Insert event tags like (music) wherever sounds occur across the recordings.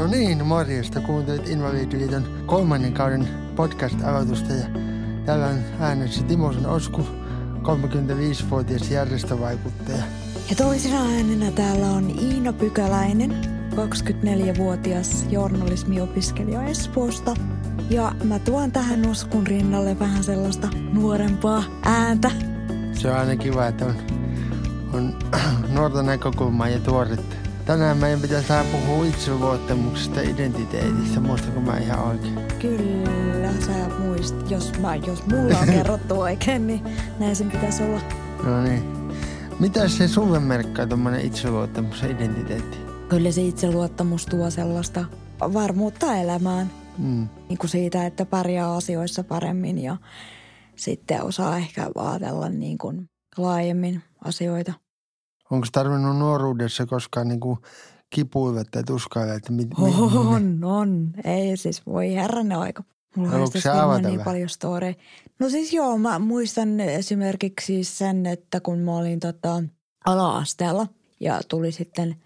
No niin, morjesta. Kuuntelit Invalidiliiton kolmannen kauden podcast-aloitusta ja täällä on äänessä Timosen Osku, 35-vuotias järjestövaikuttaja. Ja toisena äänenä täällä on Iina Pykäläinen, 24-vuotias journalismiopiskelija Espoosta. Ja mä tuon tähän Oskun rinnalle vähän sellaista nuorempaa ääntä. Se on aina kiva, että on, on (clears throat) nuorta näkökulmaa ja tuoretta. Tänään meidän pitäisi vähän puhua itseluottamuksesta identiteetistä. Muistanko mä ihan oikein? Kyllä, sä muist. Jos, mä, jos mulla on kerrottu (laughs) oikein, niin näin sen pitäisi olla. No niin. Mitä se sulle merkkaa tuommoinen itseluottamus ja identiteetti? Kyllä se itseluottamus tuo sellaista varmuutta elämään. Mm. Niin kuin siitä, että pärjää asioissa paremmin ja sitten osaa ehkä ajatella niin kuin laajemmin asioita. Onko tarvinnut nuoruudessa koskaan niin kuin kipuilla tai tuskailla, että mit, mi, On, on. Ei siis, voi herranen aika. Mulla on niin vähän? paljon story. No siis joo, mä muistan esimerkiksi sen, että kun mä olin tota ala-asteella ja tuli sitten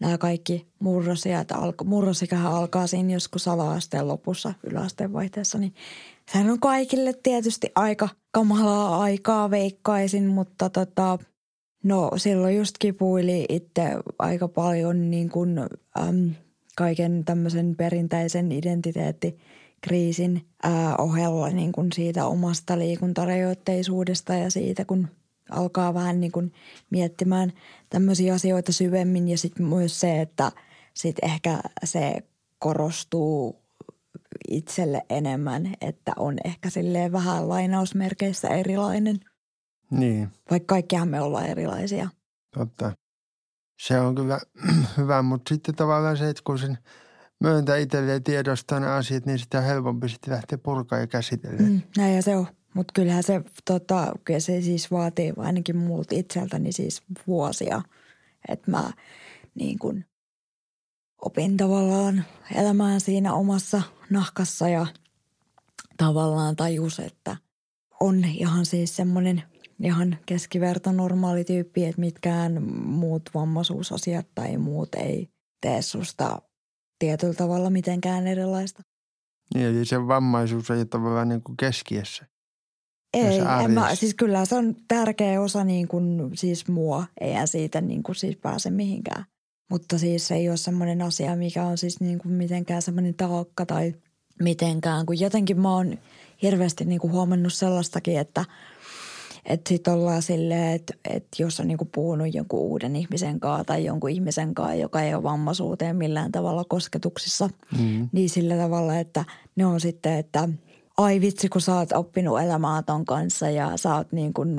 nämä kaikki murrosiät, alko, murrosikähän alkaa siinä joskus ala-asteen lopussa yläasteen vaihteessa, niin sehän on kaikille tietysti aika kamalaa aikaa veikkaisin, mutta tota, no silloin just kipuili itse aika paljon niin kuin, äm, kaiken tämmöisen perinteisen identiteettikriisin ää, ohella niin kuin siitä omasta liikuntarajoitteisuudesta ja siitä, kun alkaa vähän niin kuin miettimään tämmöisiä asioita syvemmin. Ja sitten myös se, että sitten ehkä se korostuu itselle enemmän, että on ehkä silleen vähän lainausmerkeissä erilainen, Niin, vaikka kaikkihan me ollaan erilaisia. totta. Se on kyllä (clears throat) hyvä, mutta sitten tavallaan se, että kun sen myöntää itselleen tiedostaa ne asiat, niin sitä on helpompi sitten lähteä purkaa ja käsitellä. Mm, näin ja se on. Mutta kyllähän se, tota, kyllä se siis vaatii ainakin multa itseltäni siis vuosia, että mä niin kun opin tavallaan elämään siinä omassa nahkassa ja tavallaan tajus, että on ihan siis semmoinen ihan keskiverto normaali tyyppi, että mitkään muut vammaisuusasiat tai muut ei tee susta tietyllä tavalla mitenkään erilaista. Niin, eli se vammaisuus ei ole tavallaan niin kuin keskiössä. Ei, en mä, siis kyllä se on tärkeä osa niin kuin, siis mua. Eihän siitä niin kuin, siis pääse mihinkään. Mutta siis se ei ole semmoinen asia, mikä on siis niin kuin mitenkään semmoinen taakka tai mitenkään. Kun jotenkin mä oon hirveästi niin kuin huomannut sellaistakin, että että sitten ollaan silleen, että, että jos on niinku puhunut jonkun uuden ihmisen kanssa tai jonkun ihmisen kanssa, joka ei ole vammaisuuteen millään tavalla kosketuksissa, Mm. niin sillä tavalla, että ne on sitten, että ai vitsi, kun sä oot oppinut elämään ton kanssa ja sä oot niin kuin,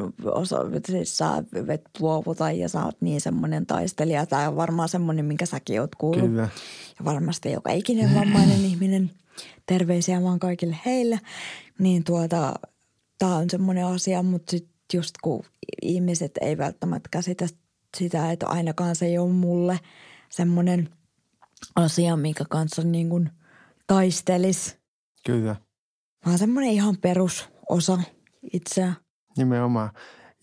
siis sä et luovuta ja sä oot niin semmoinen taistelija. Tämä on varmaan semmoinen, minkä säkin oot kuullut. Kyllä. Ja varmasti joka ikinen vammainen (clears throat) ihminen, terveisiä vaan kaikille heille, niin tuota, tämä on semmoinen asia, mutta sitten just kun ihmiset ei välttämättä käsitä sitä, että ainakaan se ei ole mulle semmoinen asia, minkä kanssa niin kuin taistelis, Kyllä, vaan semmoinen ihan perusosa itseä. nimenomaan.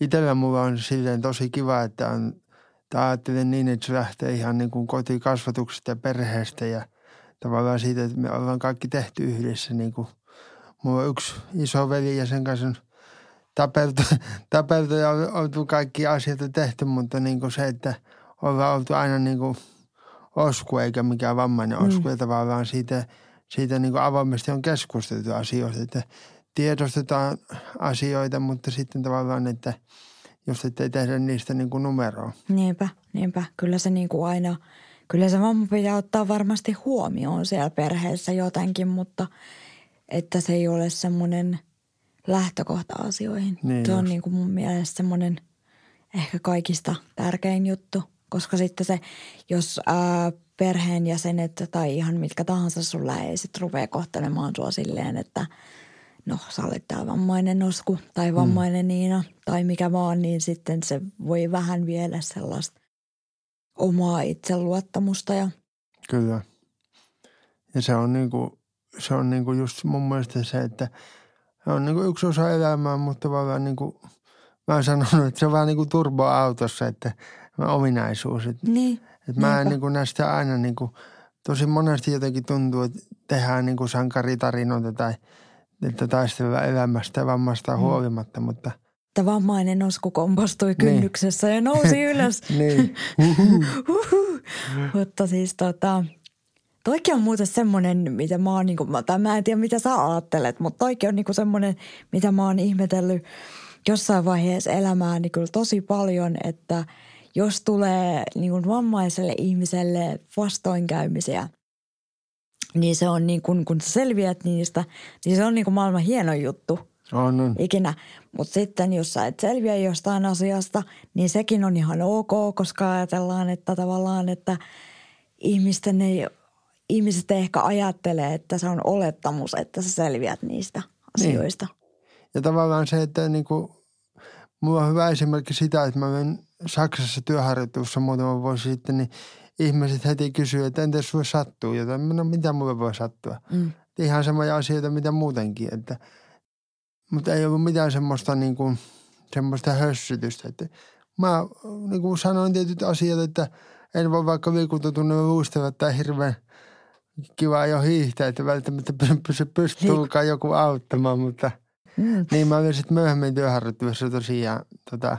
Itellä mulla on silleen tosi kiva, että on, tai ajattelen niin, että se lähtee ihan niin kuin kotikasvatuksesta ja perheestä ja tavallaan siitä, että me ollaan kaikki tehty yhdessä. Niin kuin, mulla on yksi iso veli ja sen kanssa on tapeltu, (laughs) tapeltu ja on oltu kaikki asiat tehty, mutta niin kuin se, että ollaan oltu aina niin kuin osku eikä mikään vammainen osku. Mm. Ja tavallaan siitä, siitä niin kuin avoimesti on keskusteltu asioista, että tiedostetaan asioita, mutta sitten tavallaan, että jos ei tehdä niistä niin kuin numeroa. Niinpä, niinpä. Kyllä se niin kuin aina, kyllä se vamma pitää ottaa varmasti huomioon siellä perheessä jotenkin, mutta että se ei ole semmoinen lähtökohta asioihin. Niin se on just. niin kuin mun mielestä semmoinen ehkä kaikista tärkein juttu, koska sitten se, jos ää, perheenjäsenet tai ihan mitkä tahansa sun läheiset rupeaa kohtelemaan sua silleen, että no sä olet tää vammainen Osku tai vammainen mm. Niina tai mikä vaan, niin sitten se voi vähän viedä sellaista omaa itseluottamusta ja Kyllä. Ja se on niin kuin, se on niin kuin just mun mielestä se, että se on niin kuin yksi osa elämää, mutta tavallaan niin kuin, mä oon sanonut, että se on vähän niin kuin turboautossa, että ominaisuus. Että, niin, että mä en niin kuin näistä aina niin kuin tosi monesti jotenkin tuntuu, että tehdään niin kuin sankaritarinoita tai että taistellaan elämästä ja vammasta mm. huolimatta, mutta – että vammainen osku kompastui niin. kynnyksessä niin. ja nousi (laughs) ylös. niin. (laughs) Mutta siis tota, toikin on muuten semmoinen, mitä mä oon, niin kuin, tai mä en tiedä mitä sä ajattelet, mutta toikin on niin kuin semmoinen, mitä mä oon ihmetellyt jossain vaiheessa elämää niin kyllä tosi paljon, että jos tulee niin kuin vammaiselle ihmiselle vastoinkäymisiä, niin se on niin kuin, kun sä selviät niistä, niin se on niin kuin maailman hieno juttu – on, on. ikinä. Mutta sitten jos sä et selviä jostain asiasta, niin sekin on ihan ok, koska ajatellaan, että tavallaan, että ihmisten ei, ihmiset ehkä ajattelee, että se on olettamus, että sä selviät niistä niin. asioista. Niin. Ja tavallaan se, että niin kuin, mulla on hyvä esimerkki sitä, että mä menen Saksassa työharjoituksessa muutama vuosi sitten, niin ihmiset heti kysyy, että entä sulle sattuu jotain? No mitä mulle voi sattua? Mm. Ihan samoja asioita, mitä muutenkin, että – mutta ei ollut mitään semmoista, niin kuin, semmoista hössytystä. Että mä niin kuin sanoin tietyt asiat, että en voi vaikka liikuntatunne luistella tai hirveän kiva jo hiihtää, että välttämättä pysy pystyykään joku auttamaan, mutta mm. niin mä olin sitten myöhemmin työharjoittelussa tosiaan tota,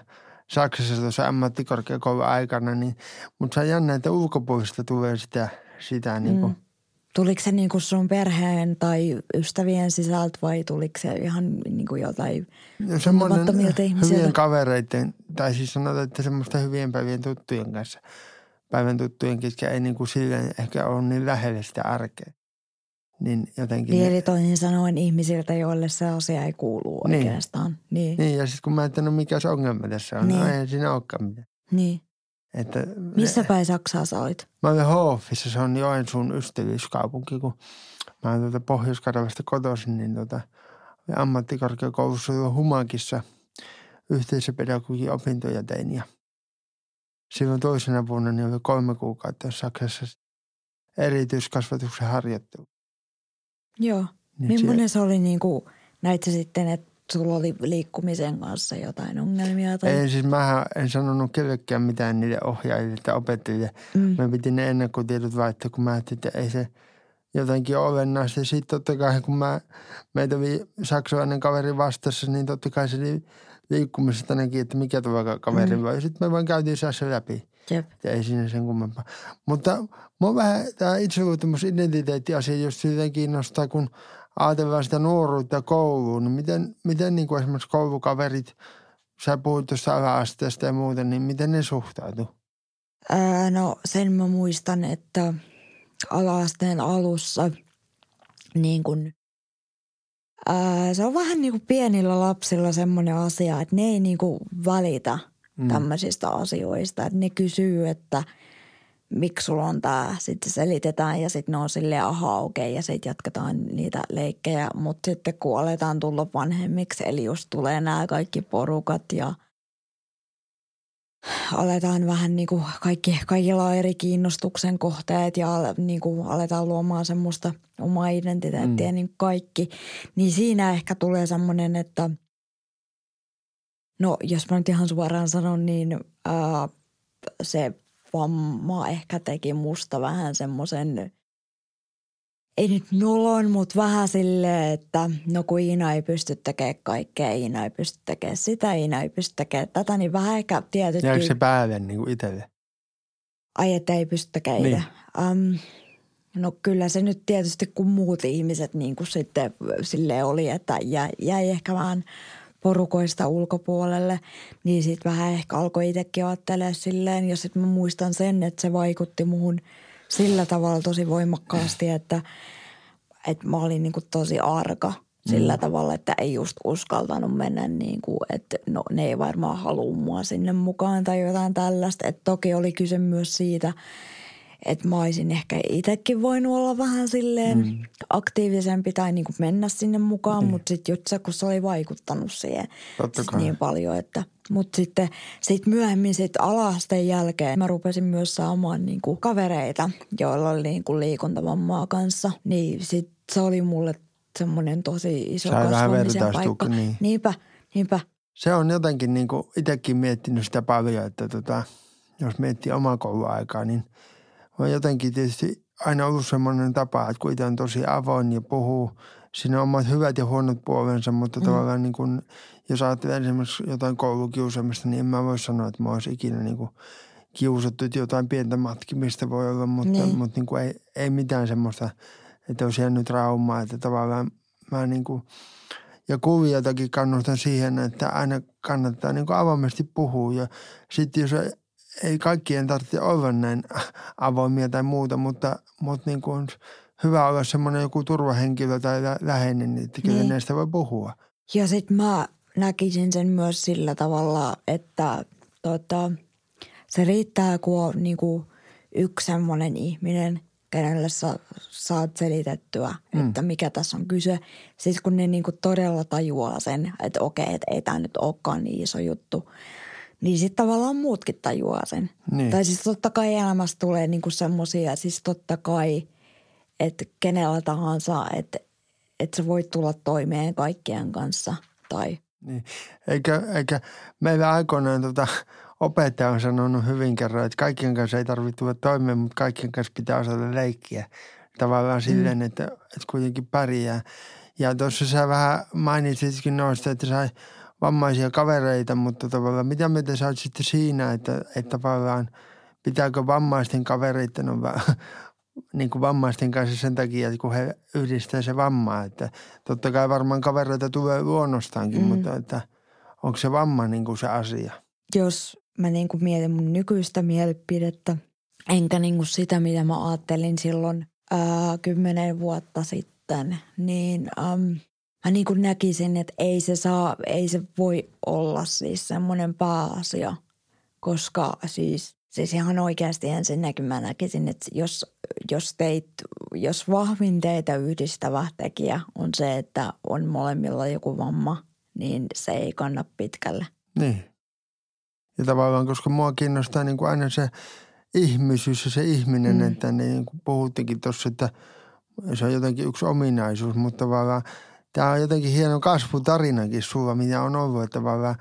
Saksassa tuossa ammattikorkeakoulun aikana, niin, mutta se on jännä, että ulkopuolista tulee sitä, sitä niin kuin, mm Tuliko se niin kuin sun perheen tai ystävien sisältä vai tuliko se ihan niin kuin jotain no, tuntemattomilta ihmisiltä? Hyvien kavereiden, tai siis sanotaan, että semmoista hyvien päivien tuttujen kanssa, päivän tuttujen kesken ei niin kuin silleen ehkä ole niin lähellä sitä arkea. Niin jotenkin... Niin, eli toisin sanoen ihmisiltä, joille se asia ei kuulu niin. oikeastaan. Niin. niin, ja sitten kun mä ajattelin, no mikä se ongelma tässä on, no niin. no ei siinä olekaan mitään. Niin. Että Missä päin Saksaa sä olit? Mä olin Hoofissa, se on Joensuun ystävyyskaupunki, kun mä olen tuota Pohjois-Karjalasta kotoisin, niin tuota, ammattikorkeakoulussa Humakissa yhteisöpedagogin opintoja tein ja silloin toisena vuonna niin oli kolme kuukautta Saksassa erityiskasvatuksen harjoittelu. Joo. Niin Millainen se oli niin kuin, näit sitten, että sulla oli liikkumisen kanssa jotain ongelmia? Tai? Ei siis mä en sanonut kellekään mitään niille ohjaajille tai opettajille. Mm. Mä piti ne ennakkotiedot vaihtaa, kun mä ajattelin, että ei se jotenkin ole olennaista. Sitten totta kai, kun mä, meitä oli saksalainen kaveri vastassa, niin totta kai se oli liikkumisesta näki, että mikä tuo kaveri mm. vai. Sitten me vaan käytiin se läpi. Jep. Ja ei siinä sen kummempaa. Mutta mua vähän tämä itseluottamus identiteettiasia just jotenkin kiinnostaa, kun – ajatellaan sitä nuoruutta kouluun, niin miten, miten niin kuin esimerkiksi koulukaverit, sä puhuit tuosta ala-asteesta ja muuten, niin miten ne suhtautuu? Ää, no sen mä muistan, että ala-asteen alussa niin kuin, se on vähän niin kuin pienillä lapsilla semmoinen asia, että ne ei niin kuin välitä mm. tämmöisistä asioista. Että ne kysyy, että – miksi sulla on tämä, sitten selitetään ja sitten ne on silleen aha okei okay, ja sitten jatketaan niitä leikkejä. Mutta sitten kun aletaan tulla vanhemmiksi, eli jos tulee nämä kaikki porukat ja aletaan vähän niin kuin kaikki, kaikilla on eri kiinnostuksen kohteet ja niin kuin aletaan luomaan semmoista omaa identiteettiä mm. niin kaikki, niin siinä ehkä tulee semmoinen, että no jos mä nyt ihan suoraan sanon, niin ää, se vamma ehkä teki musta vähän semmoisen, ei nyt nolon, mutta vähän silleen, että no kun Iina ei pysty tekemään kaikkea, Iina ei pysty tekemään sitä, Iina ei pysty tekemään tätä, niin vähän ehkä tietysti... Jääkö se päälle niin kuin itselle? Ai, että ei pysty tekemään niin. Um, no kyllä se nyt tietysti kun muut ihmiset niin kuin sitten sille oli, että jäi, jäi ehkä vähän porukoista ulkopuolelle, niin sitten vähän ehkä alkoi itsekin ajattelemaan silleen. Ja sitten mä muistan sen, että se vaikutti muhun sillä tavalla tosi voimakkaasti, että, että mä olin niin kuin tosi arka sillä mm. tavalla, että ei just uskaltanut mennä niin kuin, että no ne ei varmaan halua mua sinne mukaan tai jotain tällaista. Että toki oli kyse myös siitä, että mä olisin ehkä itsekin voinut olla vähän silleen mm. aktiivisempi tai niin kuin mennä sinne mukaan, niin. mutta sitten just se, kun se oli vaikuttanut siihen niin paljon, että mutta sitten sit myöhemmin sit alasteen jälkeen mä rupesin myös saamaan niin kuin kavereita, joilla oli niin kuin liikuntavammaa kanssa. Niin sit se oli mulle semmoinen tosi iso Sai kasvamisen paikka. Niin. Niinpä, niinpä. Se on jotenkin niin kuin itsekin miettinyt sitä paljon, että tota, jos miettii omaa kouluaikaa, niin – mä jotenkin tietysti aina ollut semmoinen tapa, että kun itse on tosi avoin ja puhuu, siinä on omat hyvät ja huonot puolensa, mutta mm. tavallaan niin kuin, jos ajattelee esimerkiksi jotain koulukiusaamista, niin en mä voi sanoa, että mä olisi ikinä niin kuin kiusattu, että jotain pientä matkimista voi olla, mutta, niin. mutta niin kuin ei, ei mitään semmoista, että olisi jäänyt traumaa, että tavallaan mä niin kuin, ja kuviotakin kannustan siihen, että aina kannattaa niin kuin avoimesti puhua ja sitten jos ei kaikkien tarvitse olla näin avoimia tai muuta, mutta, mutta niin kuin hyvä olla semmoinen joku turvahenkilö tai lä- läheinen, niin että niin. näistä voi puhua. Ja sitten mä näkisin sen myös sillä tavalla, että tota, se riittää, kun on niin kuin yksi semmoinen ihminen, kenelle sä saat selitettyä, mm. että mikä tässä on kyse. Siis kun ne niin kuin todella tajuaa sen, että okei, että ei tämä nyt olekaan niin iso juttu – niin sitten tavallaan muutkin tajuaa sen. Niin. Tai siis totta kai elämässä tulee niinku semmoisia, siis totta kai, että kenellä tahansa, että, että sä voit tulla toimeen kaikkien kanssa. Tai... Niin. Eikä, eikä meillä aikoinaan tota, opettaja on sanonut hyvin kerran, että kaikkien kanssa ei tarvitse tulla toimeen, mutta kaikkien kanssa pitää osata leikkiä. Tavallaan mm. silleen, että, että kuitenkin pärjää. Ja tuossa sä vähän mainitsitkin noista, että sä vammaisia kavereita, mutta tavallaan mitä mieltä sä oot sitten siinä, että, että tavallaan pitääkö vammaisten kavereiden olla (laughs) niin kuin vammaisten kanssa sen takia, että kun he yhdistää se vammaa, että totta kai varmaan kavereita tulee luonnostaankin, mm. mutta että onko se vamma niin kuin se asia? Jos mä niin kuin mietin mun nykyistä mielipidettä, enkä niin kuin sitä, mitä mä ajattelin silloin ää, kymmenen vuotta sitten, niin äm, mä niin kuin näkisin, että ei se saa, ei se voi olla siis semmoinen pääasia, koska siis, siis ihan oikeasti ensinnäkin mä näkisin, että jos, jos, teit, jos vahvin teitä yhdistävä tekijä on se, että on molemmilla joku vamma, niin se ei kanna pitkälle. Niin. Ja tavallaan, koska mua kiinnostaa niin kuin aina se ihmisyys ja se ihminen, mm. että niin kuin puhuttikin tuossa, että se on jotenkin yksi ominaisuus, mutta tavallaan – tämä on jotenkin hieno kasvutarinakin sulla, mitä on ollut, että tavallaan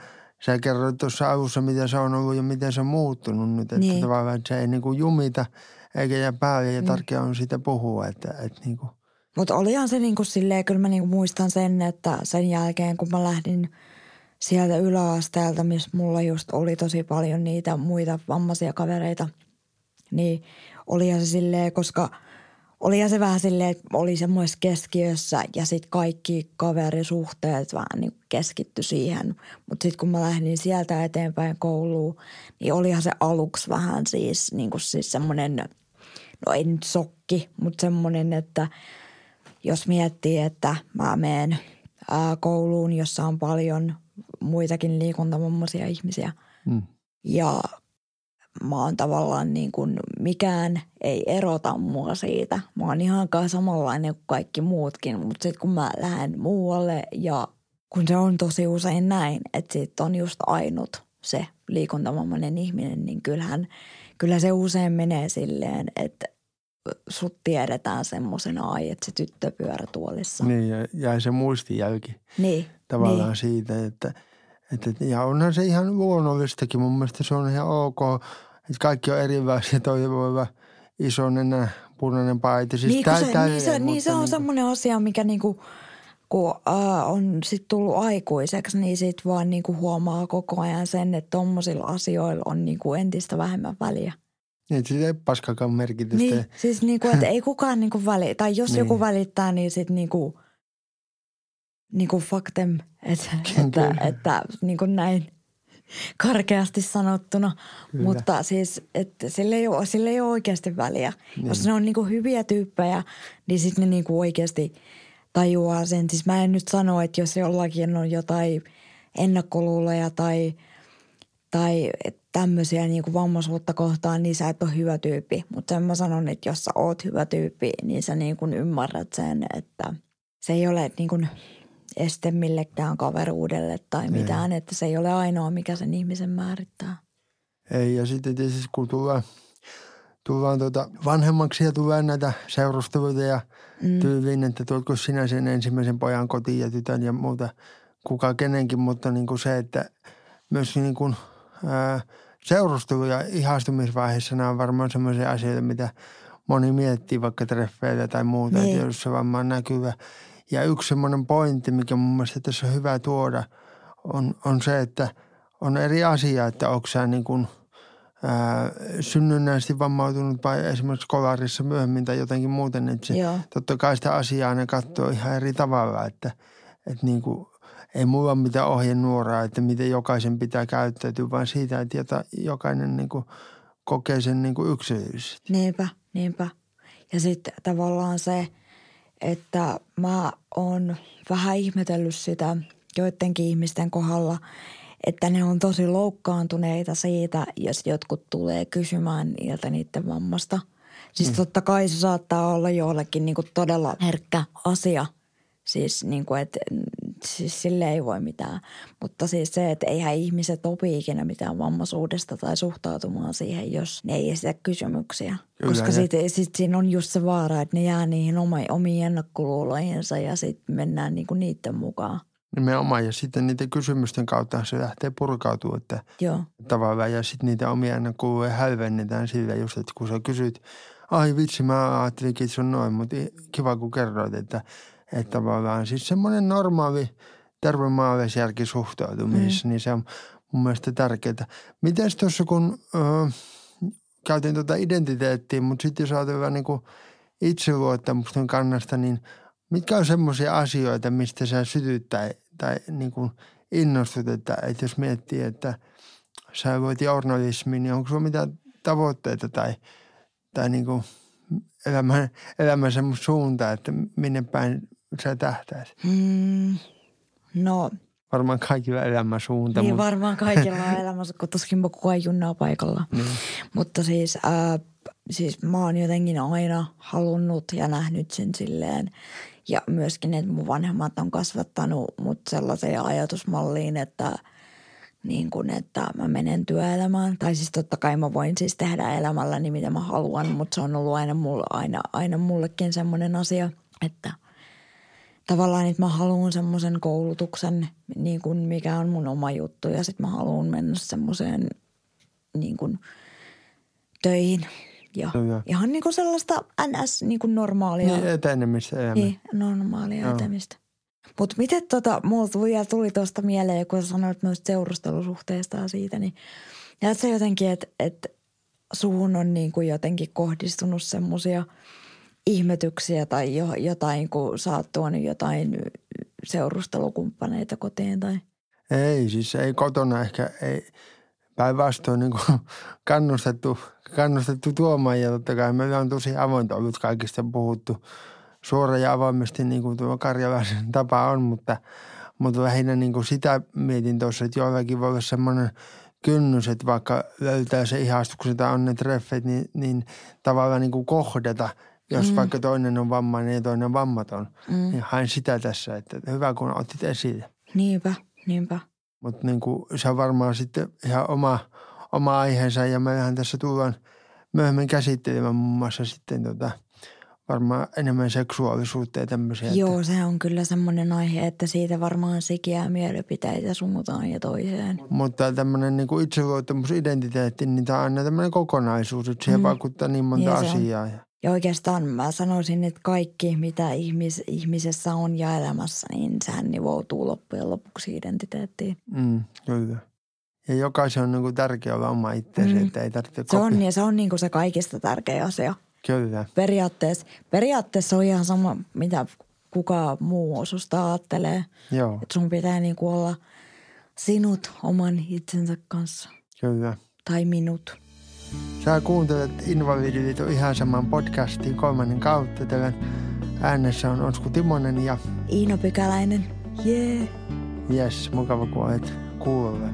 sä kerroit tuossa alussa, mitä se on ollut ja miten se on muuttunut nyt, että niin. tavallaan että se ei niin kuin jumita eikä jää päälle ja mm. tärkeää on siitä puhua, että, että niin kuin. Mutta olihan se niin kuin silleen, kyllä mä niin kuin muistan sen, että sen jälkeen kun mä lähdin sieltä yläasteelta, missä mulla just oli tosi paljon niitä muita vammaisia kavereita, niin olihan se silleen, koska – oli se vähän silleen, että oli semmoisessa keskiössä ja sitten kaikki kaverisuhteet vähän niin keskitty siihen. Mutta sitten kun mä lähdin sieltä eteenpäin kouluun, niin olihan se aluksi vähän siis, niin kuin siis semmoinen, no ei nyt sokki, mutta semmoinen, että jos miettii, että mä menen kouluun, jossa on paljon muitakin liikuntavammaisia ihmisiä. Mm. Ja mä oon tavallaan niin kuin mikään ei erota mua siitä. Mä oon ihan samanlainen kuin kaikki muutkin, mutta sitten kun mä lähden muualle ja kun se on tosi usein näin, että sit on just ainut se liikuntavammainen ihminen, niin kyllähän, kyllä se usein menee silleen, että sut tiedetään semmoisena, ai, että se tyttö pyörätuolissa. Niin, ja jäi se muistijälki niin, tavallaan niin. siitä, että, että ja onhan se ihan luonnollistakin. Mun mielestä se on ihan ok että kaikki on. Toi voi olla iso nenä, punainen paita. Siis niin, tää, se, tää, niin, se, niin se on niin semmoinen asia, mikä niinku, kun äh, on sit tullut aikuiseksi, niin sit vaan niinku huomaa koko ajan sen, että tommosilla asioilla on niinku entistä vähemmän väliä. Niin, että ei paskakaan merkitystä. Niin, siis niinku, että ei kukaan niinku väli, tai jos niin. joku välittää, niin sit niinku, niinku fuck them, että, että, että niinku näin karkeasti sanottuna. Kyllä. Mutta siis, että sillä ei, ole, sillä ei ole oikeasti väliä. Niin. Jos ne on niinku hyviä tyyppejä, niin sitten ne niinku oikeasti tajuaa sen. Siis mä en nyt sano, että jos jollakin on jotain ennakkoluuloja tai, tai tämmöisiä niin kuin vammaisuutta kohtaan, niin sä et ole hyvä tyyppi. Mutta sen mä sanon, että jos sä oot hyvä tyyppi, niin sä niin kuin ymmärrät sen, että se ei ole niin kuin – este millekään kaveruudelle tai mitään, ei. että se ei ole ainoa, mikä sen ihmisen määrittää. Ei, ja sitten tietysti kun tullaan, tullaan tuota vanhemmaksi ja tulee näitä seurusteluita ja mm. tyyliin, että tuotko sinä sen ensimmäisen pojan kotiin ja tytön ja muuta, kuka kenenkin, mutta niin kuin se, että myös niin kuin, ää, seurustelu ja ihastumisvaiheessa nämä on varmaan sellaisia asioita, mitä moni miettii vaikka treffeitä tai muuta, Niin. että jos se vamma on näkyvä. Ja yksi semmoinen pointti, mikä mun mielestä tässä on hyvä tuoda, on, on se, että on eri asia, että onko sä niin kuin, ää, synnynnäisesti vammautunut vai esimerkiksi kolarissa myöhemmin tai jotenkin muuten, että se, Joo. totta kai sitä asiaa ne katsoo ihan eri tavalla, että, että niin kuin, ei mulla ole mitään ohjenuoraa, että miten jokaisen pitää käyttäytyä, vaan siitä, että jota, jokainen niin kuin kokee sen niin kuin yksilöllisesti. Niinpä, niinpä. Ja sitten tavallaan se, että mä oon vähän ihmetellyt sitä joidenkin ihmisten kohdalla, että ne on tosi loukkaantuneita siitä, jos jotkut tulee kysymään niiltä niiden vammasta. Siis totta kai se saattaa olla joillekin niinku todella herkkä asia. Siis niin kuin, että siis sille ei voi mitään. Mutta siis se, että eihän ihmiset opi ikinä mitään vammaisuudesta tai suhtautumaan siihen, jos ne ei esitä kysymyksiä. Kyllä, Koska sitten sit siinä on just se vaara, että ne jää niihin omiin ennakkoluuloihinsa ja sitten mennään niinku niiden mukaan. Nimenomaan ja sitten niiden kysymysten kautta se lähtee purkautumaan, että Joo, tavallaan ja sitten niitä omia ennakkoluuloja hälvennetään sillä just, että kun sä kysyt, ai vitsi mä ajattelinkin, että se on noin, mutta kiva kun kerroit, että, että tavallaan siis semmoinen normaali terve maalaisjärki suhtautumisessa, mm. niin se on mun mielestä tärkeää. Miten tuossa kun ö, käytin tuota identiteettiä, mutta sitten jos ajatellaan niin itseluottamuksen kannasta, niin mitkä on semmoisia asioita, mistä sä sytyt tai, tai niin kuin innostut, että, että jos miettii, että sä voit journalismiin, niin onko sulla mitään tavoitteita tai, tai niin kuin elämän, elämän semmoista suuntaa, että minne päin sä tähtäät? mm, no Varmaan kaikilla elämän suunta, niin mutta varmaan kaikilla on (laughs) elämässä, kun tuskin koko ajan junnaa paikalla. niin, Mutta siis, ää, siis mä oon jotenkin aina halunnut ja nähnyt sen silleen. Ja myöskin, että mun vanhemmat on kasvattanut mut sellaiseen ajatusmalliin, että niin kuin, että mä menen työelämään. Tai siis totta kai mä voin siis tehdä elämälläni mitä mä haluan, mutta se on ollut aina, mulle, aina, aina mullekin semmoinen asia, että tavallaan, että mä haluan semmoisen koulutuksen, niin kuin mikä on mun oma juttu. Ja sitten mä haluan mennä semmoiseen niin kuin töihin. Ja Kyllä. ihan niin kuin sellaista ns. Niin kuin normaalia. niin etenemistä elämä. Niin, normaalia Joo. etemistä. Mutta miten tota, mulla tuli, tuosta mieleen, kun sä sanoit noista seurustelusuhteista ja siitä, niin sä jotenkin, että et suhun on niin kuin jotenkin kohdistunut semmoisia ihmetyksiä tai jo, jotain, kun sä oot tuonut jotain seurustelukumppaneita kotiin tai? Ei, siis ei kotona ehkä, ei, päinvastoin niin (laughs) kannustettu, kannustettu tuomaan ja totta kai meillä on tosi avointa ollut kaikista puhuttu. Suora ja avoimesti niin kuin tuo karjalaisen (laughs) tapa on, mutta, mutta lähinnä niin kuin sitä mietin tuossa, että joillakin voi olla semmoinen kynnys, että vaikka löytää se ihastuksen tai on ne treffit, niin, niin tavallaan niin kuin kohdata, jos mm. vaikka toinen on vammainen ja toinen on vammaton, mm. niin hain sitä tässä, että hyvä kun otit esille. niinpä, niinpä. Mutta niin kuin, se on varmaan sitten ihan oma, oma aiheensa ja meillähän tässä tullaan myöhemmin käsittelemään muun muassa sitten tota, varmaan enemmän seksuaalisuutta ja tämmöisiä. Joo, se on kyllä semmoinen aihe, että siitä varmaan sikiää mielipiteitä suuntaan ja toiseen. Että, mutta tämmöinen niin kuin itseluottamus, identiteetti, niin tämä on aina tämmöinen kokonaisuus, että siihen mm. vaikuttaa niin monta Ja se on. Ja, oikeastaan mä sanoisin, että kaikki, mitä ihmis, ihmisessä on ja elämässä, niin sehän nivoutuu loppujen lopuksi identiteettiin. mm, kyllä. Ja jokaisen on niin kuin tärkeä olla oma itseensä, Mm. että ei tarvitse Se on, ja se on niin kuin se kaikista tärkeä asia. Kyllä. Periaatteessa, periaatteessa on ihan sama, mitä kuka muu susta ajattelee. Joo, Että sun pitää niin kuin olla sinut oman itsensä kanssa. kyllä. Tai minut. Sä kuuntelet Invalidiliiton ihan saman podcastin kolmannen kautta. Tämän äänessä on Osku Timonen ja Iina Pykäläinen. Jee. jes, mukava kun olet kuulolla.